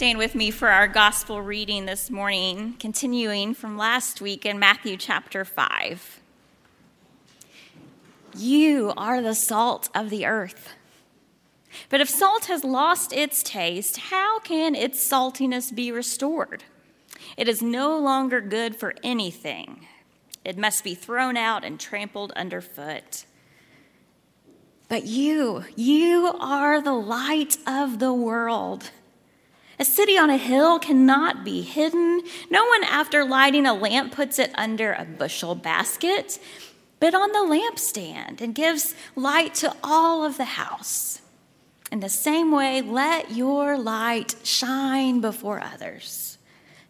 Stand with me for our gospel reading this morning, continuing from last week in Matthew chapter 5. You are the salt of the earth. But if salt has lost its taste, how can its saltiness be restored? It is no longer good for anything. It must be thrown out and trampled underfoot. But you, you are the light of the world. A city on a hill cannot be hidden. No one, after lighting a lamp, puts it under a bushel basket, but on the lampstand and gives light to all of the house. In the same way, let your light shine before others,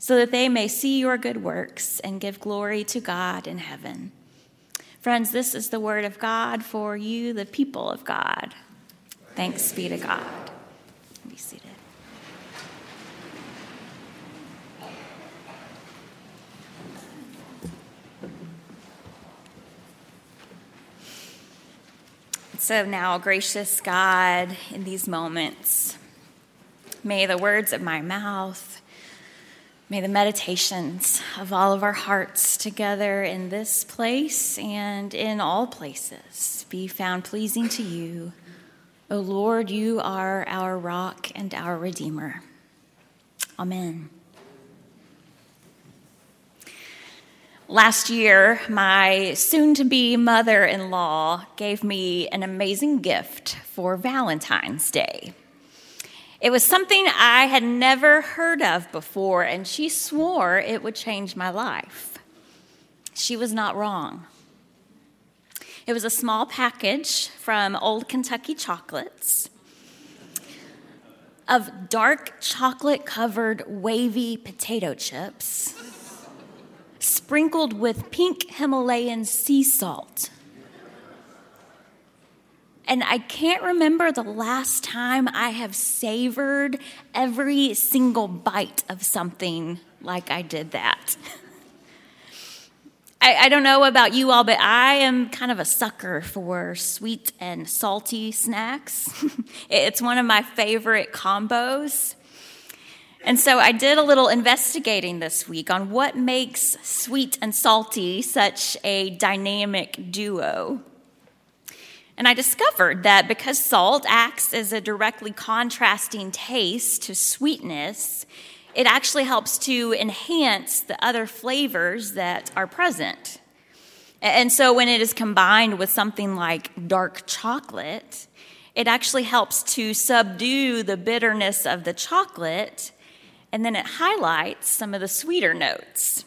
so that they may see your good works and give glory to God in heaven. Friends, this is the word of God for you, the people of God. Thanks be to God. So now, gracious God, in these moments, may the words of my mouth, may the meditations of all of our hearts together in this place and in all places be found pleasing to you. O Lord, you are our rock and our Redeemer. Amen. Last year, my soon to be mother in law gave me an amazing gift for Valentine's Day. It was something I had never heard of before, and she swore it would change my life. She was not wrong. It was a small package from Old Kentucky Chocolates of dark chocolate covered wavy potato chips sprinkled with pink Himalayan sea salt. And I can't remember the last time I have savored every single bite of something like I did that. I, I, don't know about you all, but I am kind of a sucker for sweet and salty snacks. it's one of my favorite combos. And so I did a little investigating this week on what makes sweet and salty such a dynamic duo. And I discovered that because salt acts as a directly contrasting taste to sweetness, it actually helps to enhance the other flavors that are present. And so when it is combined with something like dark chocolate, it actually helps to subdue the bitterness of the chocolate and then it highlights some of the sweeter notes.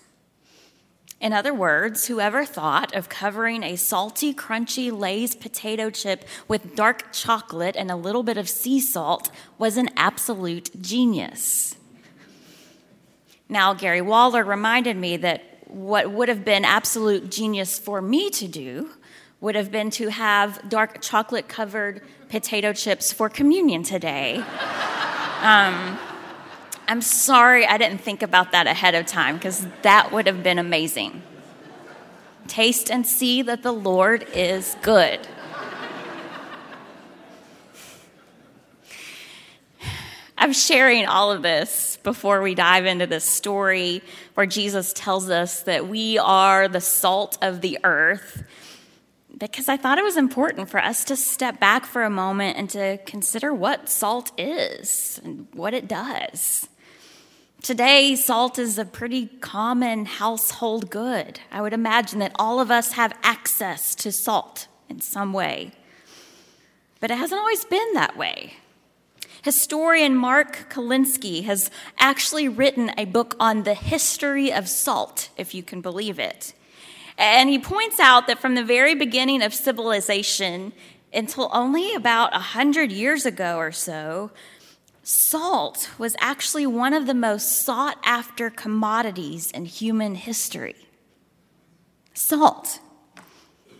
In other words, whoever thought of covering a salty, crunchy Lay's potato chip with dark chocolate and a little bit of sea salt was an absolute genius. Now, Gary Waller reminded me that what would have been absolute genius for me to do would have been to have dark chocolate covered potato chips for communion today. Um, I'm sorry I didn't think about that ahead of time because that would have been amazing. Taste and see that the Lord is good. I'm sharing all of this before we dive into this story where Jesus tells us that we are the salt of the earth because I thought it was important for us to step back for a moment and to consider what salt is and what it does. Today, salt is a pretty common household good. I would imagine that all of us have access to salt in some way. But it hasn't always been that way. Historian Mark Kurlansky has actually written a book on the history of salt, if you can believe it. And he points out that from the very beginning of civilization until only about a hundred years ago or so, Salt was actually one of the most sought after commodities in human history. Salt.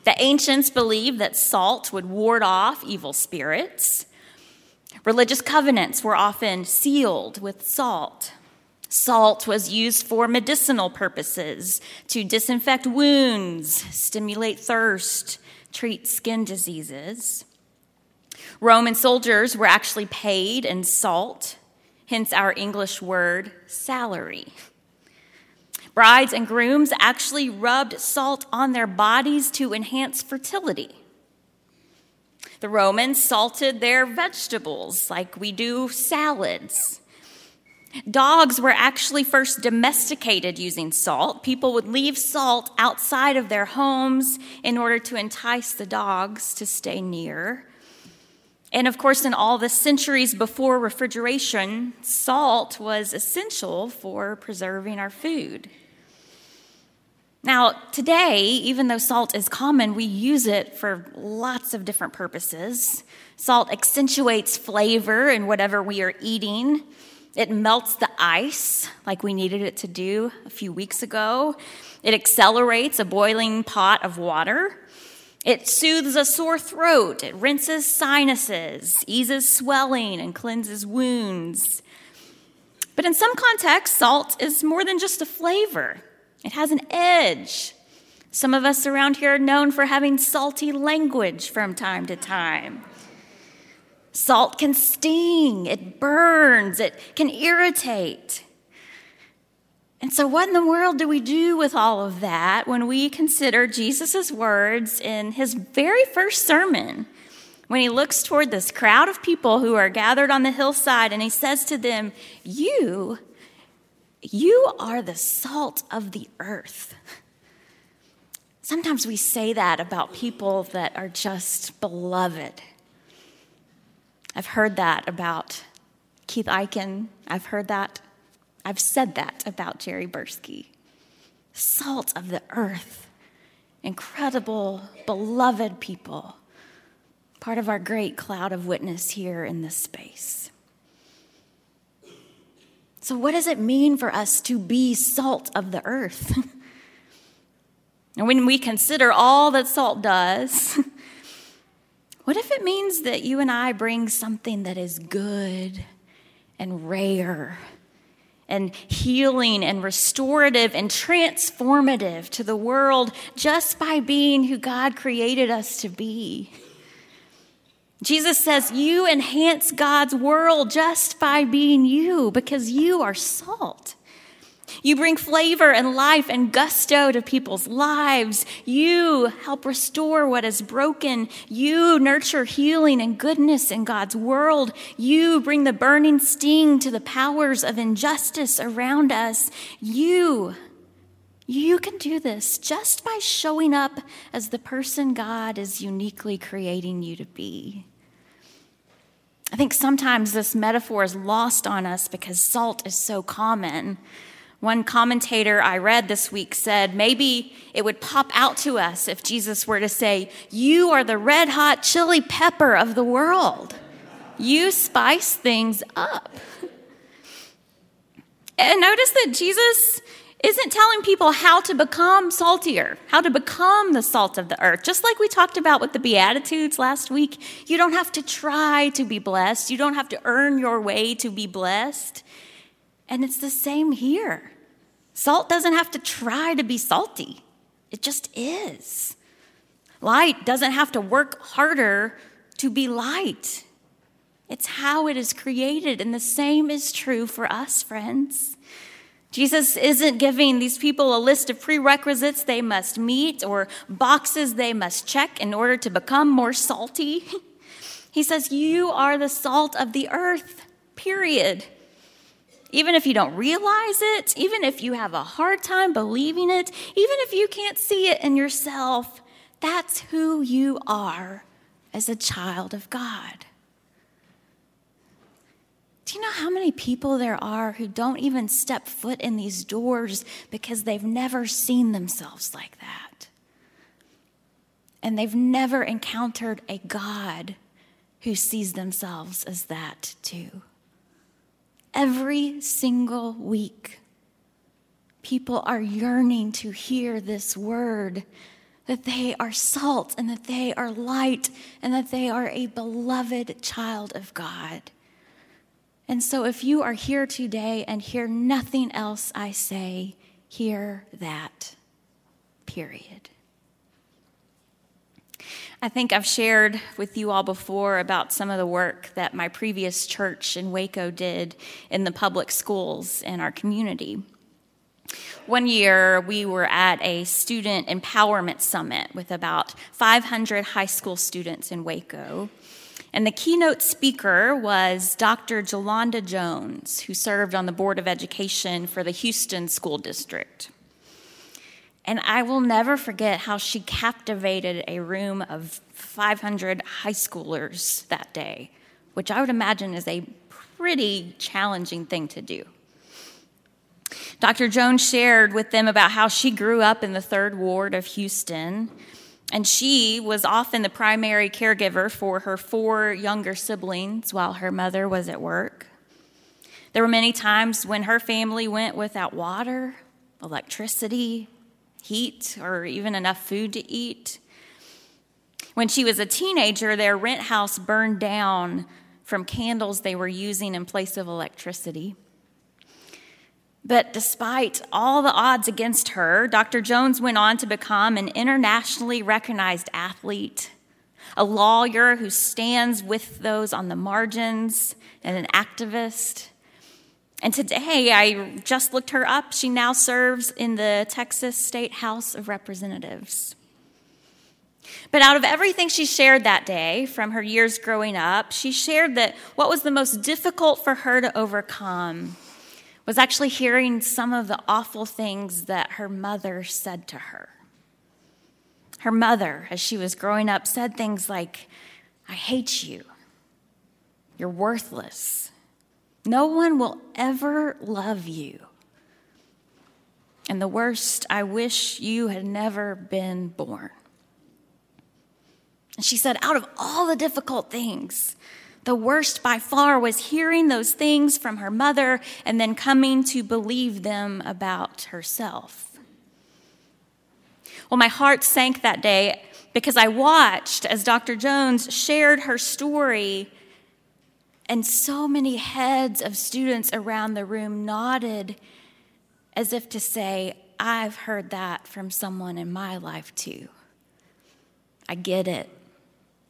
The ancients believed that salt would ward off evil spirits. Religious covenants were often sealed with salt. Salt was used for medicinal purposes to disinfect wounds, stimulate thirst, treat skin diseases. Roman soldiers were actually paid in salt. hence our English word salary. Brides and grooms actually rubbed salt on their bodies to enhance fertility. The Romans salted their vegetables like we do salads. Dogs were actually first domesticated using salt. People would leave salt outside of their homes in order to entice the dogs to stay near. And of course, in all the centuries before refrigeration, salt was essential for preserving our food. Now, today, even though salt is common, we use it for lots of different purposes. Salt accentuates flavor in whatever we are eating. It melts the ice like we needed it to do a few weeks ago. It accelerates a boiling pot of water. It soothes a sore throat. It rinses sinuses, eases swelling, and cleanses wounds. But in some contexts, salt is more than just a flavor. It has an edge. Some of us around here are known for having salty language from time to time. Salt can sting, it burns, it can irritate. And so, what in the world do we do with all of that when we consider Jesus' words in his very first sermon? When he looks toward this crowd of people who are gathered on the hillside and he says to them, You you are the salt of the earth. Sometimes we say that about people that are just beloved. I've heard that about Keith Eichen. I've heard that. I've said that about Jerry Bursky. Salt of the earth. Incredible, beloved people. Part of our great cloud of witness here in this space. So, what does it mean for us to be salt of the earth? and when we consider all that salt does, what if it means that you and I bring something that is good and rare and healing and restorative and transformative to the world just by being who God created us to be? Jesus says you enhance God's world just by being you because you are salt. You bring flavor and life and gusto to people's lives. You help restore what is broken. You nurture healing and goodness in God's world. You bring the burning sting to the powers of injustice around us. You, you can do this just by showing up as the person God is uniquely creating you to be. I think sometimes this metaphor is lost on us because salt is so common. One commentator I read this week said maybe it would pop out to us if Jesus were to say, You are the red hot chili pepper of the world. You spice things up. And notice that Jesus isn't telling people how to become saltier, how to become the salt of the earth. Just like we talked about with the Beatitudes last week, you don't have to try to be blessed, you don't have to earn your way to be blessed. And it's the same here. Salt doesn't have to try to be salty, it just is. Light doesn't have to work harder to be light. It's how it is created, and the same is true for us, friends. Jesus isn't giving these people a list of prerequisites they must meet or boxes they must check in order to become more salty. He says, You are the salt of the earth, period. Even if you don't realize it, even if you have a hard time believing it, even if you can't see it in yourself, that's who you are as a child of God. Do you know how many people there are who don't even step foot in these doors because they've never seen themselves like that? And they've never encountered a God who sees themselves as that too. Every single week, people are yearning to hear this word that they are salt and that they are light and that they are a beloved child of God. And so, if you are here today and hear nothing else I say, hear that. Period. I think I've shared with you all before about some of the work that my previous church in Waco did in the public schools in our community. One year, we were at a student empowerment summit with about 500 high school students in Waco. And the keynote speaker was Dr. Jolanda Jones, who served on the Board of Education for the Houston School District. And I will never forget how she captivated a room of 500 high schoolers that day, which I would imagine is a pretty challenging thing to do. Dr. Jones shared with them about how she grew up in the third ward of Houston, and she was often the primary caregiver for her four younger siblings while her mother was at work. There were many times when her family went without water, electricity, heat, or even enough food to eat. When she was a teenager, their rent house burned down from candles they were using in place of electricity. But despite all the odds against her, Dr. Jones went on to become an internationally recognized athlete, a lawyer who stands with those on the margins, and an activist. And today, I just looked her up. She now serves in the Texas State House of Representatives. But out of everything she shared that day from her years growing up, she shared that what was the most difficult for her to overcome was actually hearing some of the awful things that her mother said to her. Her mother, as she was growing up, said things like, I hate you. You're worthless. No one will ever love you. And the worst, I wish you had never been born. And she said, out of all the difficult things, the worst by far was hearing those things from her mother and then coming to believe them about herself. Well, my heart sank that day because I watched as Dr. Jones shared her story and so many heads of students around the room nodded as if to say, I've heard that from someone in my life too. I get it.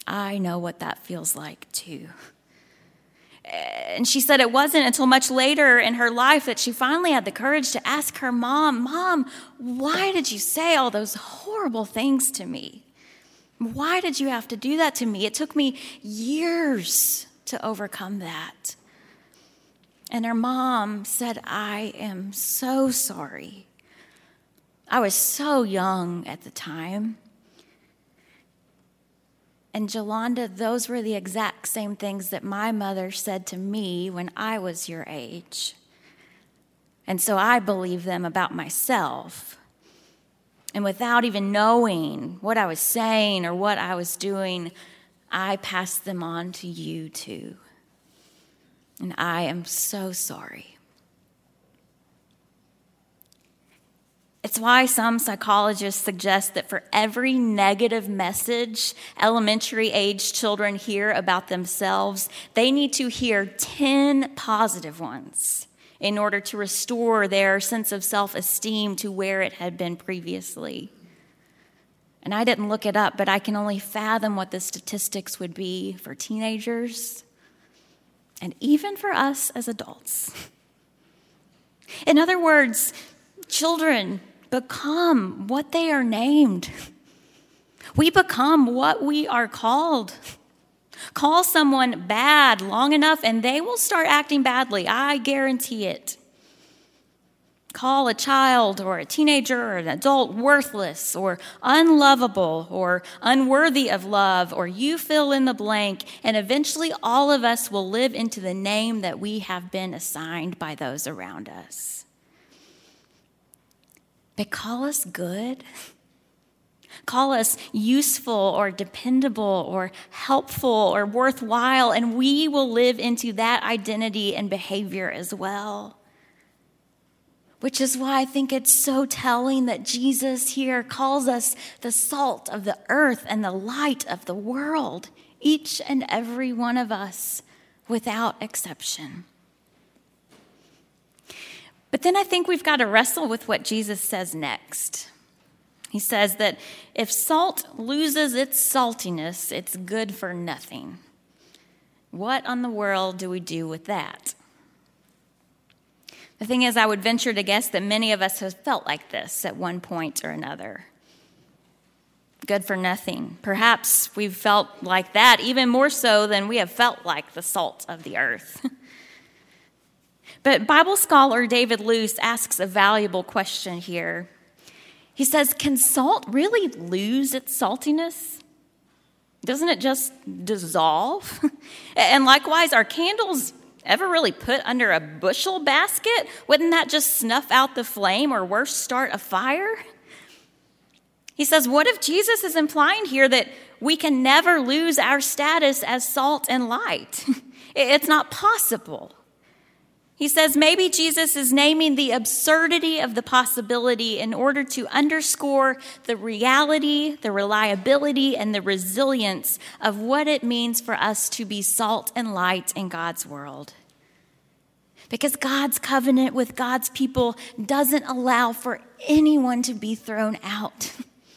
I know what that feels like too. And she said it wasn't until much later in her life that she finally had the courage to ask her mom, Mom, why did you say all those horrible things to me? Why did you have to do that to me? It took me years to overcome that. And her mom said, I am so sorry. I was so young at the time. And Jolanda, those were the exact same things that my mother said to me when I was your age. And so I believe them about myself. And without even knowing what I was saying or what I was doing, I pass them on to you too. And I am so sorry. It's why some psychologists suggest that for every negative message elementary age children hear about themselves, they need to hear 10 positive ones in order to restore their sense of self esteem to where it had been previously. And I didn't look it up, but I can only fathom what the statistics would be for teenagers and even for us as adults. In other words, children become what they are named. We become what we are called. Call someone bad long enough and they will start acting badly. I guarantee it call a child or a teenager or an adult worthless or unlovable or unworthy of love, or you fill in the blank, and eventually all of us will live into the name that we have been assigned by those around us. But call us good. Call us useful or dependable or helpful or worthwhile, and we will live into that identity and behavior as well. Which is why I think it's so telling that Jesus here calls us the salt of the earth and the light of the world, each and every one of us, without exception. But then I think we've got to wrestle with what Jesus says next. He says that if salt loses its saltiness, it's good for nothing. What on the world do we do with that? The thing is, I would venture to guess that many of us have felt like this at one point or another. Good for nothing. Perhaps we've felt like that even more so than we have felt like the salt of the earth. but Bible scholar David Lose asks a valuable question here. He says, Can salt really lose its saltiness? Doesn't it just dissolve? and likewise, are candles ever really put under a bushel basket? Wouldn't that just snuff out the flame or worse, start a fire? He says, What if Jesus is implying here that we can never lose our status as salt and light? It's not possible. He says maybe Jesus is naming the absurdity of the possibility in order to underscore the reality, the reliability, and the resilience of what it means for us to be salt and light in God's world. Because God's covenant with God's people doesn't allow for anyone to be thrown out.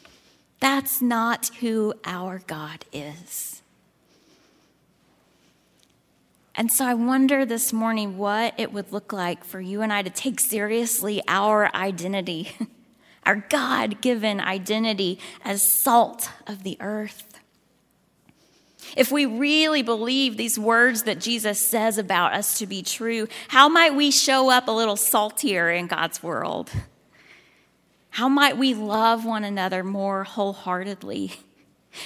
That's not who our God is. And so I wonder this morning what it would look like for you and I to take seriously our identity, our God given identity as salt of the earth. If we really believe these words that Jesus says about us to be true, how might we show up a little saltier in God's world? How might we love one another more wholeheartedly?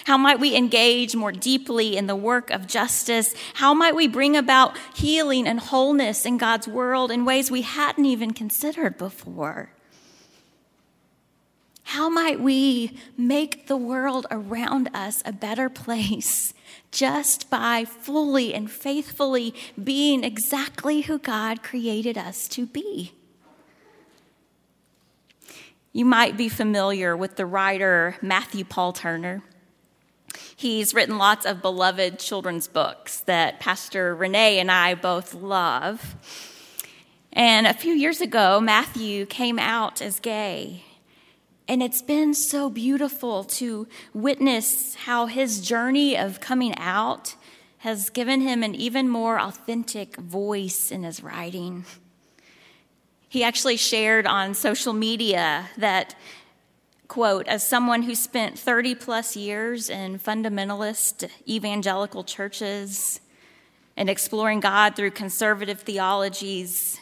How might we engage more deeply in the work of justice? How might we bring about healing and wholeness in God's world in ways we hadn't even considered before? How might we make the world around us a better place just by fully and faithfully being exactly who God created us to be? You might be familiar with the writer Matthew Paul Turner. He's written lots of beloved children's books that Pastor Renee and I both love. And a few years ago, Matthew came out as gay. And it's been so beautiful to witness how his journey of coming out has given him an even more authentic voice in his writing. He actually shared on social media that quote, as someone who spent 30 plus years in fundamentalist evangelical churches and exploring God through conservative theologies,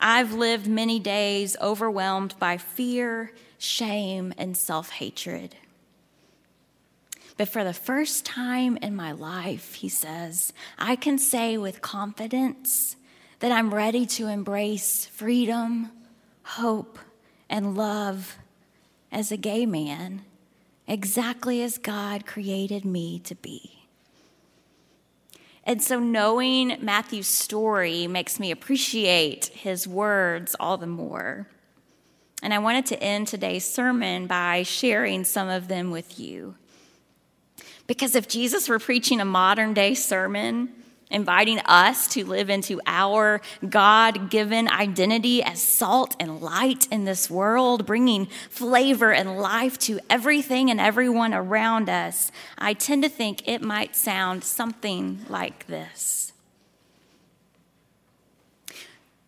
I've lived many days overwhelmed by fear, shame, and self hatred. But for the first time in my life, he says, I can say with confidence that I'm ready to embrace freedom, hope, and love as a gay man exactly as God created me to be. And so, knowing Matthew's story makes me appreciate his words all the more. And I wanted to end today's sermon by sharing some of them with you. Because if Jesus were preaching a modern day sermon, inviting us to live into our God given identity as salt and light in this world, bringing flavor and life to everything and everyone around us, I tend to think it might sound something like this.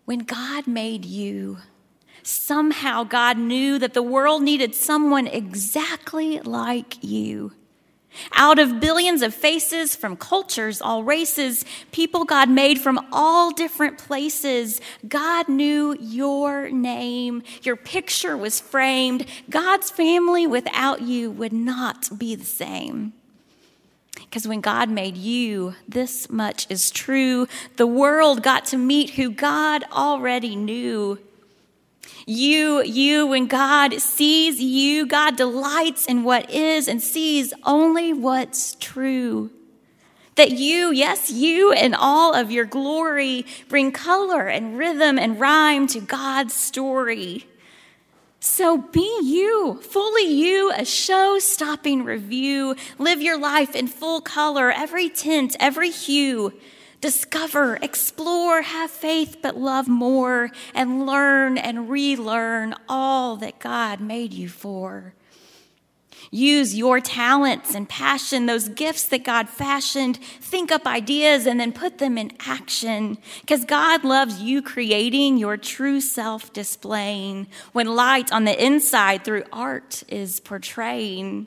When God made you, somehow God knew that the world needed someone exactly like you out of billions of faces from cultures, all races, people God made from all different places, God knew your name. Your picture was framed. God's family without you would not be the same. Because when God made you, this much is true. The world got to meet who God already knew. You, you, when God sees you, God delights in what is and sees only what's true. That you, yes, you and all of your glory bring color and rhythm and rhyme to God's story. So be you, fully you, a show stopping review. Live your life in full color, every tint, every hue Discover, explore, have faith, but love more, and learn and relearn all that God made you for. Use your talents and passion, those gifts that God fashioned. Think up ideas and then put them in action. Because God loves you creating your true self displaying when light on the inside through art is portraying.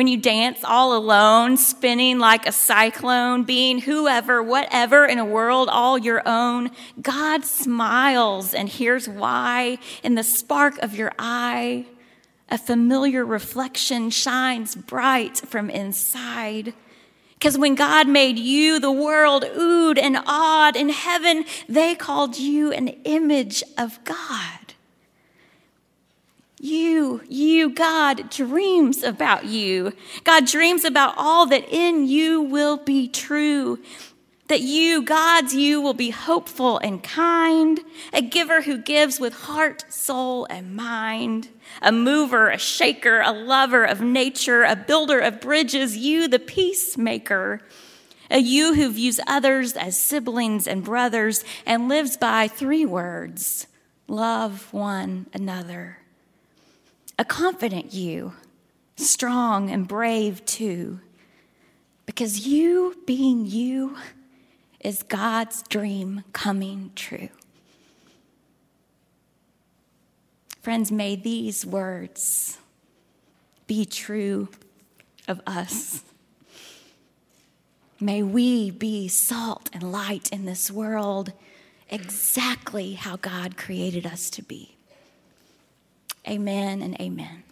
When you dance all alone, spinning like a cyclone, being whoever, whatever in a world all your own, God smiles, and here's why in the spark of your eye a familiar reflection shines bright from inside. Because when God made you, the world oohed and awed. In heaven, they called you an image of God. You, you, God dreams about you. God dreams about all that in you will be true that you, God's you, will be hopeful and kind, a giver who gives with heart, soul, and mind, a mover, a shaker, a lover of nature, a builder of bridges, you, the peacemaker, a you who views others as siblings and brothers and lives by three words love one another. A confident you, strong and brave too, because you being you, is God's dream coming true. Friends, may these words be true of us. May we be salt and light in this world exactly how God created us to be. Amen and amen.